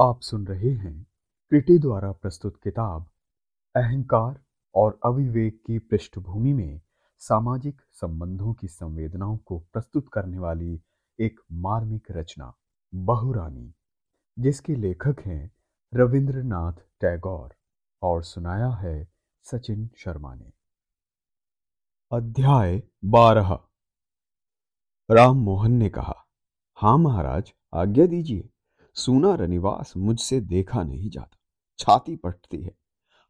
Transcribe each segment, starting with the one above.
आप सुन रहे हैं क्रिटी द्वारा प्रस्तुत किताब, अहंकार और अविवेक की पृष्ठभूमि में सामाजिक संबंधों की संवेदनाओं को प्रस्तुत करने वाली एक मार्मिक रचना, बहुरानी, जिसके लेखक हैं रविंद्रनाथ टैगोर और सुनाया है सचिन शर्मा ने। अध्याय बारह। राम मोहन ने कहा, हाँ महाराज, आज्ञा दीजिए। सूना रनिवास मुझसे देखा नहीं जाता। छाती पटती है।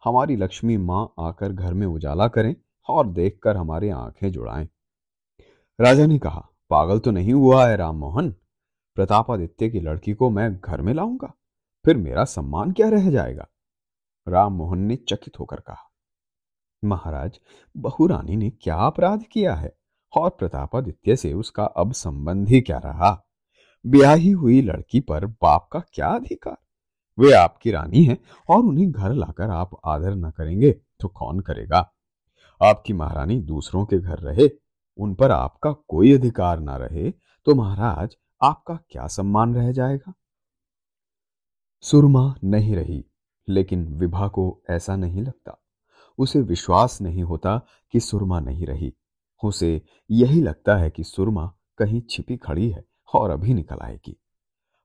हमारी लक्ष्मी माँ आकर घर में उजाला करें और देखकर हमारे आँखें जुड़ाएँ। राजा ने कहा, पागल तो नहीं हुआ है राम मोहन? प्रतापादित्य की लड़की को मैं घर में लाऊँगा? फिर मेरा सम्मान क्या रह जाएगा? राम मोहन ने चकित होकर कहा, महाराज बहुरानी ने क्या अपराध किया है? और प्रतापादित्य से उसका अब संबंध ही क्या रहा? ब्याही हुई लड़की पर बाप का क्या अधिकार? वे आपकी रानी हैं और उन्हें घर लाकर आप आदर न करेंगे तो कौन करेगा? आपकी महारानी दूसरों के घर रहे, उन पर आपका कोई अधिकार ना रहे तो महाराज आपका क्या सम्मान रह जाएगा? सुरमा नहीं रही, लेकिन विभा को ऐसा नहीं लगता। उसे विश्वास नहीं होता कि सुरमा नहीं रही। उसे यही लगता है कि सुरमा कहीं छिपी खड़ी है। और अभी निकल आएगी।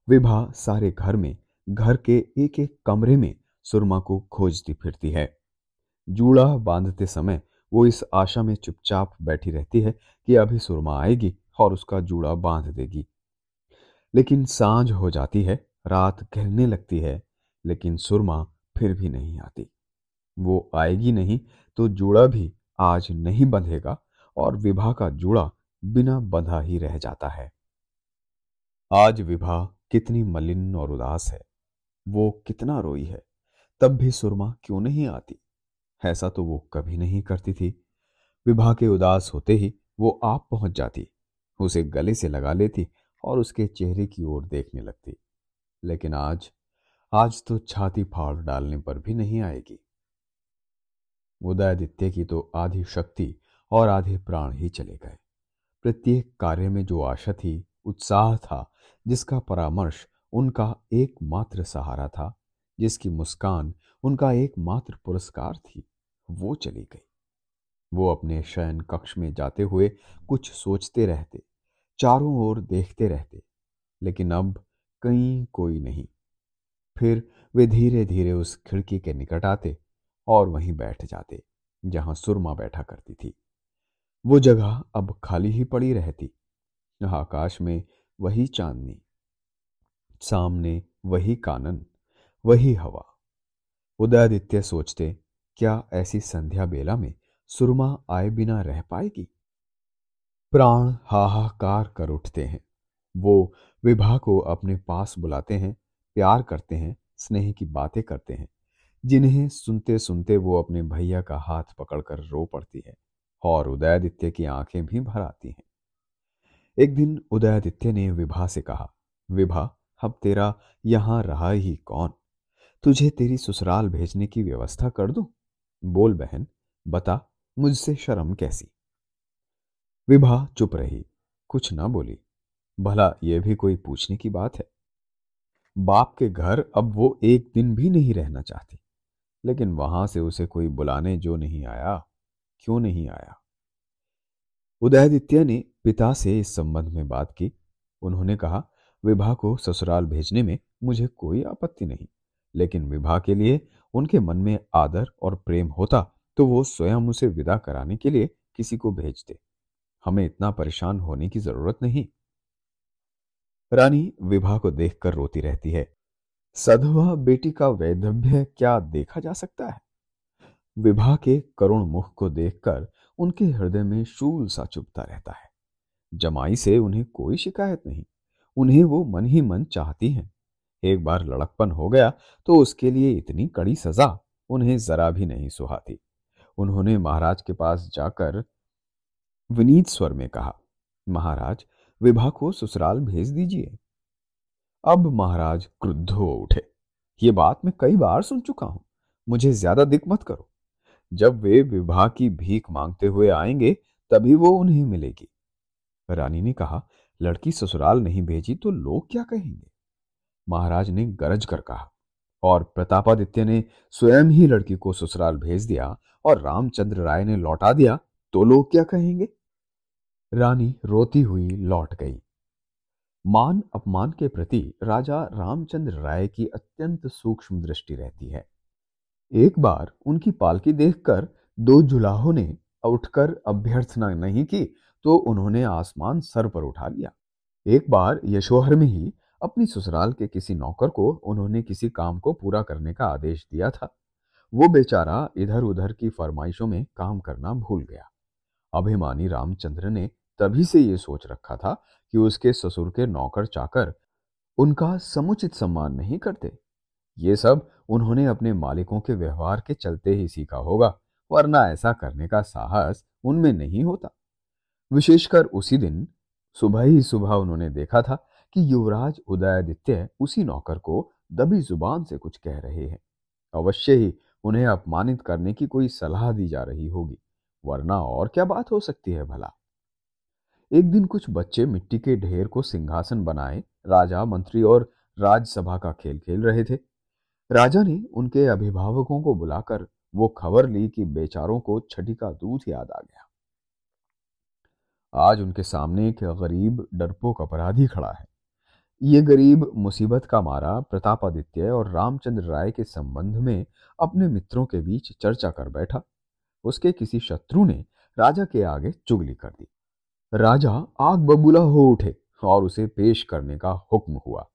विभा सारे घर में, घर के एक एक कमरे में सुरमा को खोजती फिरती है। जूड़ा बांधते समय वो इस आशा में चुपचाप बैठी रहती है कि अभी सुरमा आएगी और उसका जूड़ा बाँध देगी। लेकिन साँझ हो जाती है, रात घिरने लगती है, लेकिन सुरमा फिर भी नहीं आती। वो आएगी नहीं तो जूड़ा भी आज नहीं बंधेगा और विभा का जूड़ा बिना बंधा ही रह जाता है। आज विभा कितनी मलिन और उदास है। वो कितना रोई है। तब भी सुरमा क्यों नहीं आती? ऐसा तो वो कभी नहीं करती थी। विभा के उदास होते ही वो आप पहुँच जाती। उसे गले से लगा लेती और उसके चेहरे की ओर देखने लगती। लेकिन आज आज तो छाती फाड़ डालने पर भी नहीं आएगी। उदयादित्य की तो आधी शक्ति और आधे प्राण ही चले गए। प्रत्येक कार्य में जो आशा थी, उत्साह था जिसका परामर्श उनका एकमात्र सहारा था, जिसकी मुस्कान उनका एकमात्र पुरस्कार थी, वो चली गई। वो अपने शयन कक्ष में जाते हुए कुछ सोचते रहते, चारों ओर देखते रहते, लेकिन अब कहीं कोई नहीं। फिर वे धीरे धीरे उस खिड़की के निकट आते और वहीं बैठ जाते, जहाँ सुरमा बैठा करती थी। वो जगह अब खाली ही पड़ी रहती। आकाश में वही चांदनी, सामने वही कानन, वही हवा। उदयादित्य सोचते, क्या ऐसी संध्या बेला में सुरमा आए बिना रह पाएगी? प्राण हाहाकार कर उठते हैं। वो विभा को अपने पास बुलाते हैं, प्यार करते हैं, स्नेह की बातें करते हैं। जिन्हें सुनते सुनते वो अपने भैया का हाथ पकड़कर रो पड़ती है और उदयादित्य की आँखें भी भर आती हैं। एक दिन उदयादित्य ने विभा से कहा, विभा, अब तेरा यहाँ रहा ही कौन? तुझे तेरी ससुराल भेजने की व्यवस्था कर दूँ? बोल बहन, बता, मुझसे शर्म कैसी? विभा चुप रही, कुछ ना बोली। भला यह भी कोई पूछने की बात है? बाप के घर अब वो एक दिन भी नहीं रहना चाहती। लेकिन वहाँ से उसे कोई बुलाने जो नहीं आया, क्यों नहीं आया? उदयादित्य ने पिता से इस संबंध में बात की। उन्होंने कहा, विभा को ससुराल भेजने में मुझे कोई आपत्ति नहीं, लेकिन विभा के लिए उनके मन में आदर और प्रेम होता तो वो स्वयं उसे विदा कराने के लिए किसी को भेजते। हमें इतना परेशान होने की ज़रूरत नहीं। रानी विभा को देखकर रोती रहती है। सधवा बेटी का वैधव्य क्या देखा जा सकता है? विभा के करुण मुख को देखकर उनके हृदय में शूल सा चुभता रहता है। जमाई से उन्हें कोई शिकायत नहीं। उन्हें वो मन ही मन चाहती हैं। एक बार लड़कपन हो गया तो उसके लिए इतनी कड़ी सजा उन्हें जरा भी नहीं सुहाती। उन्होंने महाराज के पास जाकर विनीत स्वर में कहा, महाराज, विभा को ससुराल भेज दीजिए। अब महाराज क्रुद्ध हो उठे। ये बात मैं कई बार सुन चुका हूँ। मुझे ज़्यादा दिक मत करो। जब वे विवाह की भीख मांगते हुए आएँगे, तभी वो उन्हें मिलेगी। रानी ने कहा, लड़की ससुराल नहीं भेजी तो लोग क्या कहेंगे? महाराज ने गरज कर कहा और प्रतापादित्य ने स्वयं ही लड़की को ससुराल भेज दिया और रामचंद्र राय ने लौटा दिया तो लोग क्या कहेंगे? रानी रोती हुई लौट गई। मान अपमान के प्रति राजा रामचंद्र राय की अत्यंत सूक्ष्म दृष्टि रहती है। एक बार उनकी पालकी देखकर दो जुलाहों ने उठकर अभ्यर्थना नहीं की तो उन्होंने आसमान सर पर उठा लिया। एक बार यशोहर में ही अपनी ससुराल के किसी नौकर को उन्होंने किसी काम को पूरा करने का आदेश दिया था। वो बेचारा इधर उधर की फरमाइशों में काम करना भूल गया। अभिमानी रामचंद्र ने तभी से ये सोच रखा था कि उसके ससुर के नौकर चाकर उनका समुचित सम्मान नहीं करते। ये सब उन्होंने अपने मालिकों के व्यवहार के चलते ही सीखा होगा, वरना ऐसा करने का साहस उनमें नहीं होता। विशेषकर उसी दिन, सुबह ही सुबह उन्होंने देखा था कि युवराज उदयादित्य उसी नौकर को दबी ज़ुबान से कुछ कह रहे हैं। अवश्य ही उन्हें अपमानित करने की कोई सलाह दी जा रही होगी, वरना और क्या बात हो सकती है भला। एक दिन कुछ बच्चे मिट्टी के ढेर को सिंहासन बनाए, राजा, मंत्री और राजसभा का खेल खेल रहे थे। राजा ने उनके अभिभावकों को बुलाकर वो खबर ली कि बेचारों को छठी का दूध याद आ गया। आज उनके सामने एक गरीब डरपोक अपराधी खड़ा है। ये गरीब मुसीबत का मारा प्रतापादित्य और रामचंद्र राय के संबंध में अपने मित्रों के बीच चर्चा कर बैठा। उसके किसी शत्रु ने राजा के आगे चुगली कर दी। राजा आग बबूला हो उठे और उसे पेश करने का हुक्म हुआ।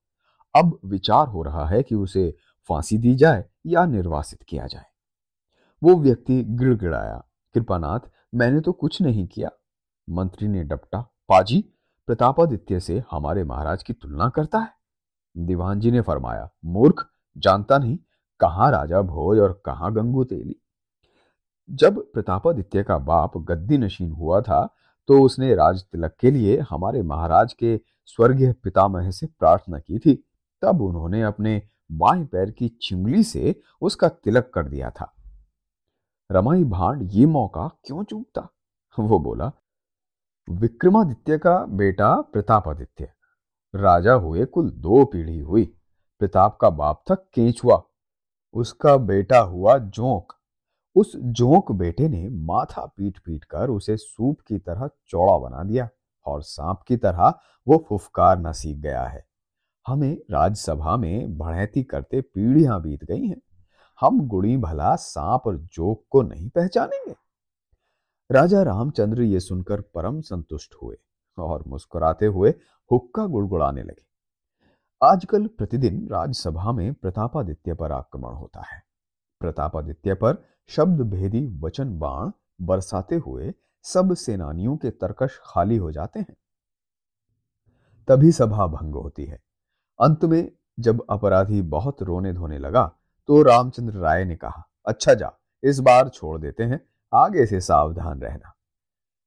अब विचार हो रहा है कि उसे फांसी दी जाए या निर्वासित किया जाए। वो व्यक्ति गिड़गिड़ाया कृपानाथ मैंने तो कुछ नहीं किया। मंत्री ने डपटा, पाजी, प्रतापादित्य से हमारे महाराज की तुलना करता है? दीवान जी ने फरमाया, मूर्ख, जानता नहीं कहाँ राजा भोज और कहाँ गंगू तेली। जब प्रतापादित्य का बाप गद्दी नशीन हुआ था तो उसने राज तिलक के लिए हमारे महाराज के स्वर्गीय पितामह से प्रार्थना की थी। तब उन्होंने अपने बाएँ पैर की चिमली से उसका तिलक कर दिया था। रमाई भांड ये मौका क्यों चूकता वो बोला, विक्रमादित्य का बेटा प्रतापादित्य। राजा हुए कुल दो पीढ़ी हुई। प्रताप का बाप था केंचुआ उसका बेटा हुआ जोंक। उस जोंक बेटे ने माथा पीट पीट कर उसे सूप की तरह चौड़ा बना दिया और सांप की तरह वो फुफकार न सीख गया है। हमें राज्यसभा में बढ़ैती करते पीढ़ियाँ बीत गई हैं। हम गुड़ी भला सांप और जोक को नहीं पहचानेंगे। राजा रामचंद्र ये सुनकर परम संतुष्ट हुए और मुस्कुराते हुए हुक्का गुड़गुड़ाने लगे। आजकल प्रतिदिन राज्यसभा में प्रतापादित्य पर आक्रमण होता है। प्रतापादित्य पर शब्द भेदी वचन बाण बरसाते हुए सब सेनानियों के तरकश खाली हो जाते हैं। तभी सभा भंग होती है। अंत में जब अपराधी बहुत रोने धोने लगा तो रामचंद्र राय ने कहा अच्छा जा, इस बार छोड़ देते हैं, आगे से सावधान रहना।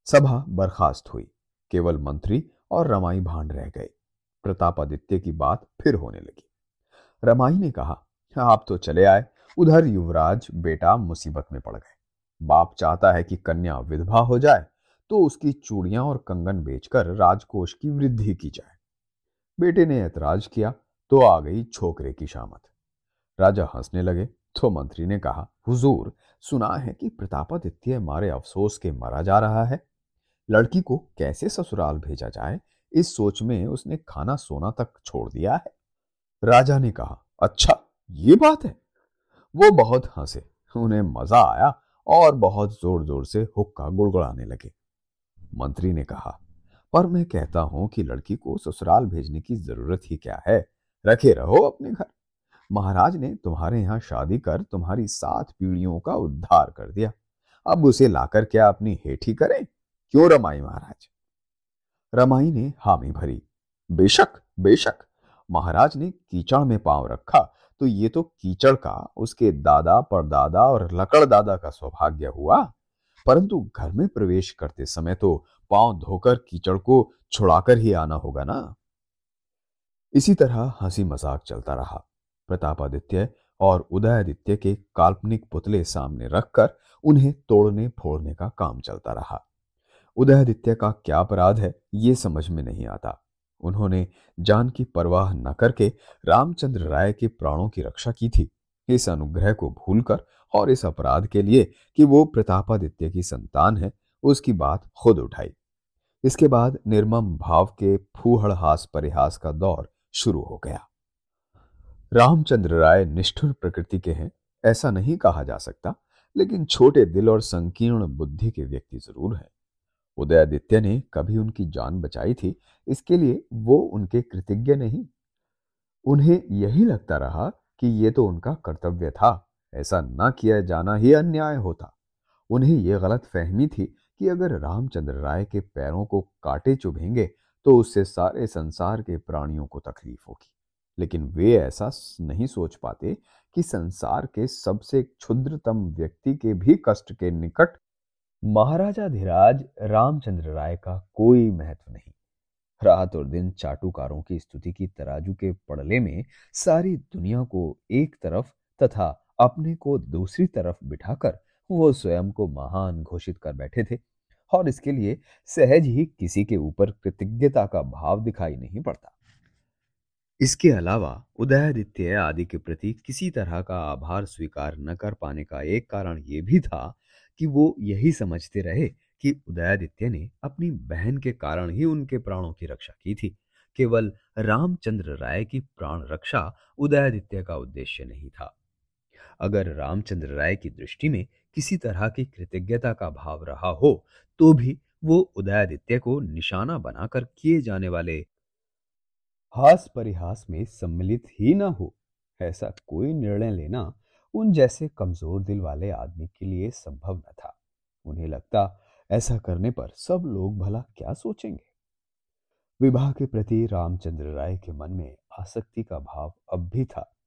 सभा बर्खास्त हुई, केवल मंत्री और रमाई भांड रह गए। प्रतापादित्य की बात फिर होने लगी। रमाई ने कहा, आप तो चले आए, उधर युवराज बेटा मुसीबत में पड़ गए। बाप चाहता है कि कन्या विधवा हो जाए तो उसकी चूड़ियाँ और कंगन बेचकर राजकोष की वृद्धि की जाए। बेटे ने ऐतराज किया तो आ गई छोकरे की शामत। राजा हंसने लगे तो मंत्री ने कहा, हुजूर, सुना है कि प्रतापादित्य मारे अफसोस के मरा जा रहा है। लड़की को कैसे ससुराल भेजा जाए? इस सोच में उसने खाना सोना तक छोड़ दिया है। राजा ने कहा अच्छा ये बात है। वो बहुत हंसे, उन्हें मज़ा आया और बहुत ज़ोर ज़ोर से हुक्का गुड़गुड़ाने लगे। मंत्री ने कहा पर मैं कहता हूँ कि लड़की को ससुराल भेजने की ज़रूरत ही क्या है? रखे रहो अपने घर। महाराज ने तुम्हारे यहाँ शादी कर तुम्हारी सात पीढ़ियों का उद्धार कर दिया। अब उसे लाकर क्या अपनी हेठी करें? क्यों रमाई महाराज? रमाई ने हामी भरी। बेशक बेशक। महाराज ने कीचड़ में पाँव रखा। तो ये तो कीचड़ का, उसके दादा, परदादा और लकड़ दादा का सौभाग्य हुआ। परंतु घर में प्रवेश करते समय तो पाँव धोकर कीचड़ को छुड़ाकर ही आना होगा ना? इसी तरह हँसी मज़ाक चलता रहा। प्रतापादित्य और उदयादित्य के काल्पनिक पुतले सामने रखकर उन्हें तोड़ने फोड़ने का काम चलता रहा। उदयादित्य का क्या अपराध है, ये समझ में नहीं आता। उन्होंने जान की परवाह न करके रामचंद्र राय के प्राणों की रक्षा की थी। इस अनुग्रह को भूलकर और इस अपराध के लिए कि वो प्रतापादित्य की संतान है, उसकी बात खुद उठाई। इसके बाद निर्मम भाव के फूहड़ हास परिहास का दौर शुरू हो गया। रामचंद्र राय निष्ठुर प्रकृति के हैं, ऐसा नहीं कहा जा सकता, लेकिन छोटे दिल और संकीर्ण बुद्धि के व्यक्ति ज़रूर हैं। उदयादित्य ने कभी उनकी जान बचाई थी, इसके लिए वो उनके कृतज्ञ नहीं। उन्हें यही लगता रहा कि ये तो उनका कर्तव्य था। ऐसा न किया जाना ही अन्याय होता। उन्हें यह गलत फहमी थी कि अगर रामचंद्र राय के पैरों को काटे चुभेंगे तो उससे सारे संसार के प्राणियों को तकलीफ़ होगी। लेकिन वे ऐसा नहीं सोच पाते कि संसार के सबसे क्षुद्रतम व्यक्ति के भी कष्ट के निकट महाराजा धीराज रामचंद्र राय का कोई महत्व नहीं। रात और दिन चाटुकारों की स्तुति की तराजू के पड़ले में सारी दुनिया को एक तरफ़ तथा अपने को दूसरी तरफ़ बिठाकर वो स्वयं को महान घोषित कर बैठे थे और इसके लिए सहज ही किसी के ऊपर कृतज्ञता का भाव दिखाई नहीं पड़ता। इसके अलावा उदयादित्य आदि के प्रति किसी तरह का आभार स्वीकार न कर पाने का एक कारण यह भी था कि वो यही समझते रहे कि उदयादित्य ने अपनी बहन के कारण ही उनके प्राणों की रक्षा की थी। केवल रामचंद्र राय की प्राण रक्षा उदयादित्य का उद्देश्य नहीं था। अगर रामचंद्र राय की दृष्टि में किसी तरह की कृतज्ञता का भाव रहा हो तो भी वो उदयादित्य को निशाना बनाकर किए जाने वाले हास परिहास में सम्मिलित ही ना हो, ऐसा कोई निर्णय लेना उन जैसे कमज़ोर दिल वाले आदमी के लिए संभव न था। उन्हें लगता, ऐसा करने पर सब लोग भला क्या सोचेंगे? विवाह के प्रति रामचंद्र राय के मन में आसक्ति का भाव अब भी था।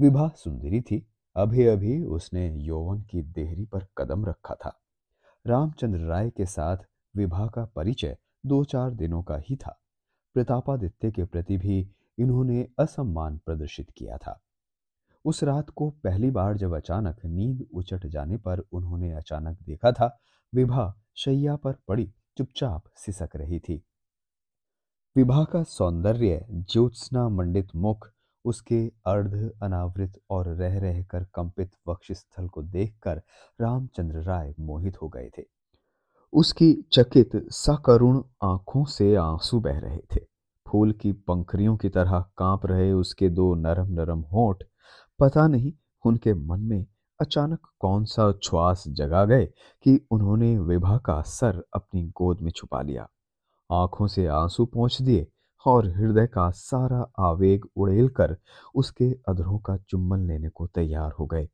विवाह सुंदरी थी अभी अभी उसने यौवन की देहरी पर कदम रखा था। रामचंद्र राय के साथ विवाह का परिचय दो चार दिनों का ही था। प्रतापादित्य के प्रति भी इन्होंने असम्मान प्रदर्शित किया था। उस रात को पहली बार जब अचानक नींद उचट जाने पर उन्होंने अचानक देखा था विभा शैया पर पड़ी, चुपचाप सिसक रही थी। विभा का सौंदर्य ज्योत्सना मंडित मुख उसके अर्ध अनावृत और रह रह कर कंपित वक्षस्थल को देखकर रामचंद्र राय मोहित हो गए थे। उसकी चकित सकरुण आँखों से आँसू बह रहे थे। फूल की पंखरियों की तरह काँप रहे उसके दो नरम नरम होठ। पता नहीं उनके मन में अचानक कौन सा उच्छ्वास जगा गए कि उन्होंने विभा का सर अपनी गोद में छुपा लिया। आँखों से आँसू पहुँच दिए और हृदय का सारा आवेग उड़ेल कर उसके अधरों का चुम्बन लेने को तैयार हो गए।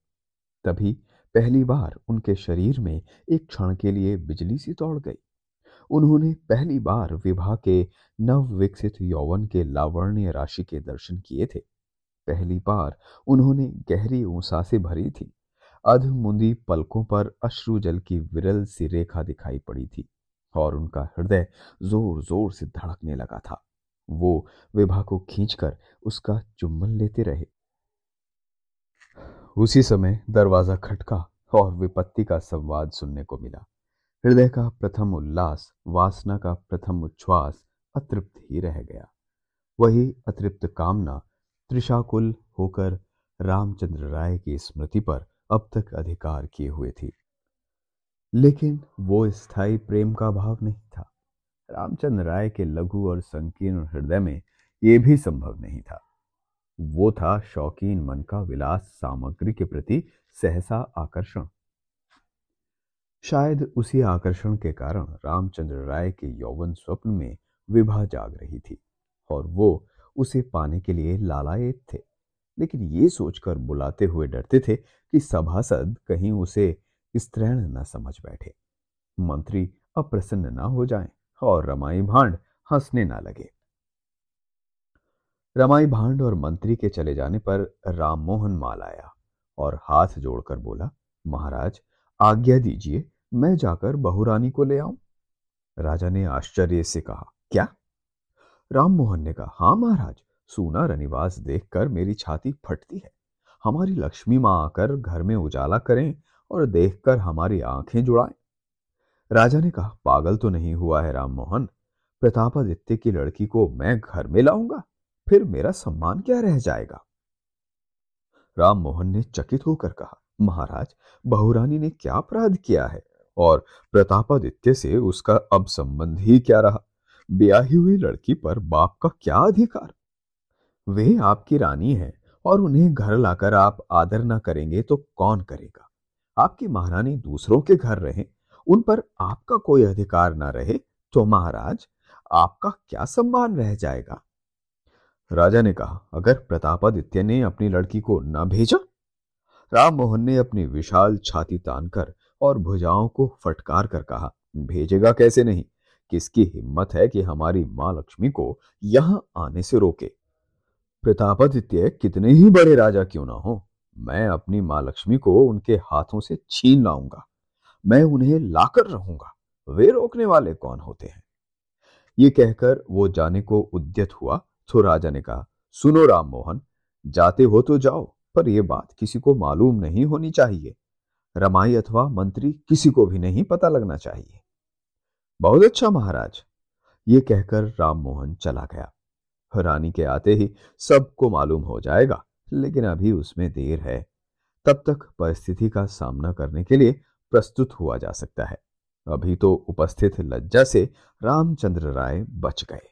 तभी पहली बार उनके शरीर में एक क्षण के लिए बिजली सी दौड़ गई। उन्होंने पहली बार विभा के नव विकसित यौवन के लावण्य राशि के दर्शन किए थे। पहली बार उन्होंने गहरी ऊंसा से भरी थी। अध मुंदी पलकों पर अश्रु जल की विरल सी रेखा दिखाई पड़ी थी और उनका हृदय ज़ोर ज़ोर से धड़कने लगा था। वो विभा को खींचकर उसका चुम्बन लेते रहे। उसी समय दरवाज़ा खटका और विपत्ति का संवाद सुनने को मिला। हृदय का प्रथम उल्लास, वासना का प्रथम उच्छ्वास अतृप्त ही रह गया। वही अतृप्त कामना त्रिशाकुल होकर रामचंद्र राय की स्मृति पर अब तक अधिकार किए हुए थी। लेकिन वो स्थायी प्रेम का भाव नहीं था। रामचंद्र राय के लघु और संकीर्ण हृदय में यह भी संभव नहीं था। वो था शौकीन मन का विलास सामग्री के प्रति सहसा आकर्षण। शायद उसी आकर्षण के कारण रामचंद्र राय के यौवन स्वप्न में विभा जाग रही थी और वो उसे पाने के लिए लालायत थे। लेकिन ये सोचकर बुलाते हुए डरते थे कि सभासद कहीं उसे स्त्रैण न समझ बैठे। मंत्री अप्रसन्न न हो जाएँ। और रमाई भांड हंसने ना लगे। रमाई भांड और मंत्री के चले जाने पर राममोहन माल आया और हाथ जोड़कर बोला, महाराज, आज्ञा दीजिए, मैं जाकर बहुरानी को ले आऊँ। राजा ने आश्चर्य से कहा, क्या? राममोहन ने कहा, हाँ महाराज, सूना रनिवास देखकर मेरी छाती फटती है। हमारी लक्ष्मी माँ आकर घर में उजाला करें और देखकर हमारी आँखें जुड़ाएँ। राजा ने कहा, पागल तो नहीं हुआ है राममोहन प्रतापादित्य की लड़की को मैं घर में लाऊँगा, फिर मेरा सम्मान क्या रह जाएगा? राम मोहन ने चकित होकर कहा, महाराज, बहुरानी ने क्या अपराध किया है? और प्रतापादित्य से उसका अब संबंध ही क्या रहा? ब्याही हुई लड़की पर बाप का क्या अधिकार? वे आपकी रानी है और उन्हें घर लाकर आप आदर ना करेंगे तो कौन करेगा? आपकी महारानी दूसरों के घर रहे उन पर आपका कोई अधिकार ना रहे तो महाराज, आपका क्या सम्मान रह जाएगा? राजा ने कहा, अगर प्रतापादित्य ने अपनी लड़की को न भेजा? राम मोहन ने अपनी विशाल छाती तानकर और भुजाओं को फटकार कर कहा, भेजेगा कैसे नहीं? किसकी हिम्मत है कि हमारी माँ लक्ष्मी को यहाँ आने से रोके? प्रतापादित्य, कितने ही बड़े राजा क्यों ना हो, मैं अपनी माँ लक्ष्मी को उनके हाथों से छीन लाऊँगा। मैं उन्हें लाकर रहूँगा। वे रोकने वाले कौन होते हैं? ये कहकर वो जाने को उद्यत हुआ। तो राजा ने कहा, सुनो राम मोहन, जाते हो तो जाओ, पर यह बात किसी को मालूम नहीं होनी चाहिए। रमाई अथवा मंत्री किसी को भी नहीं पता लगना चाहिए। बहुत अच्छा महाराज। ये कहकर राम मोहन चला गया। रानी के आते ही सबको मालूम हो जाएगा, लेकिन अभी उसमें देर है। तब तक परिस्थिति का सामना करने के लिए प्रस्तुत हुआ जा सकता है। अभी तो उपस्थित लज्जा से रामचंद्र राय बच गए।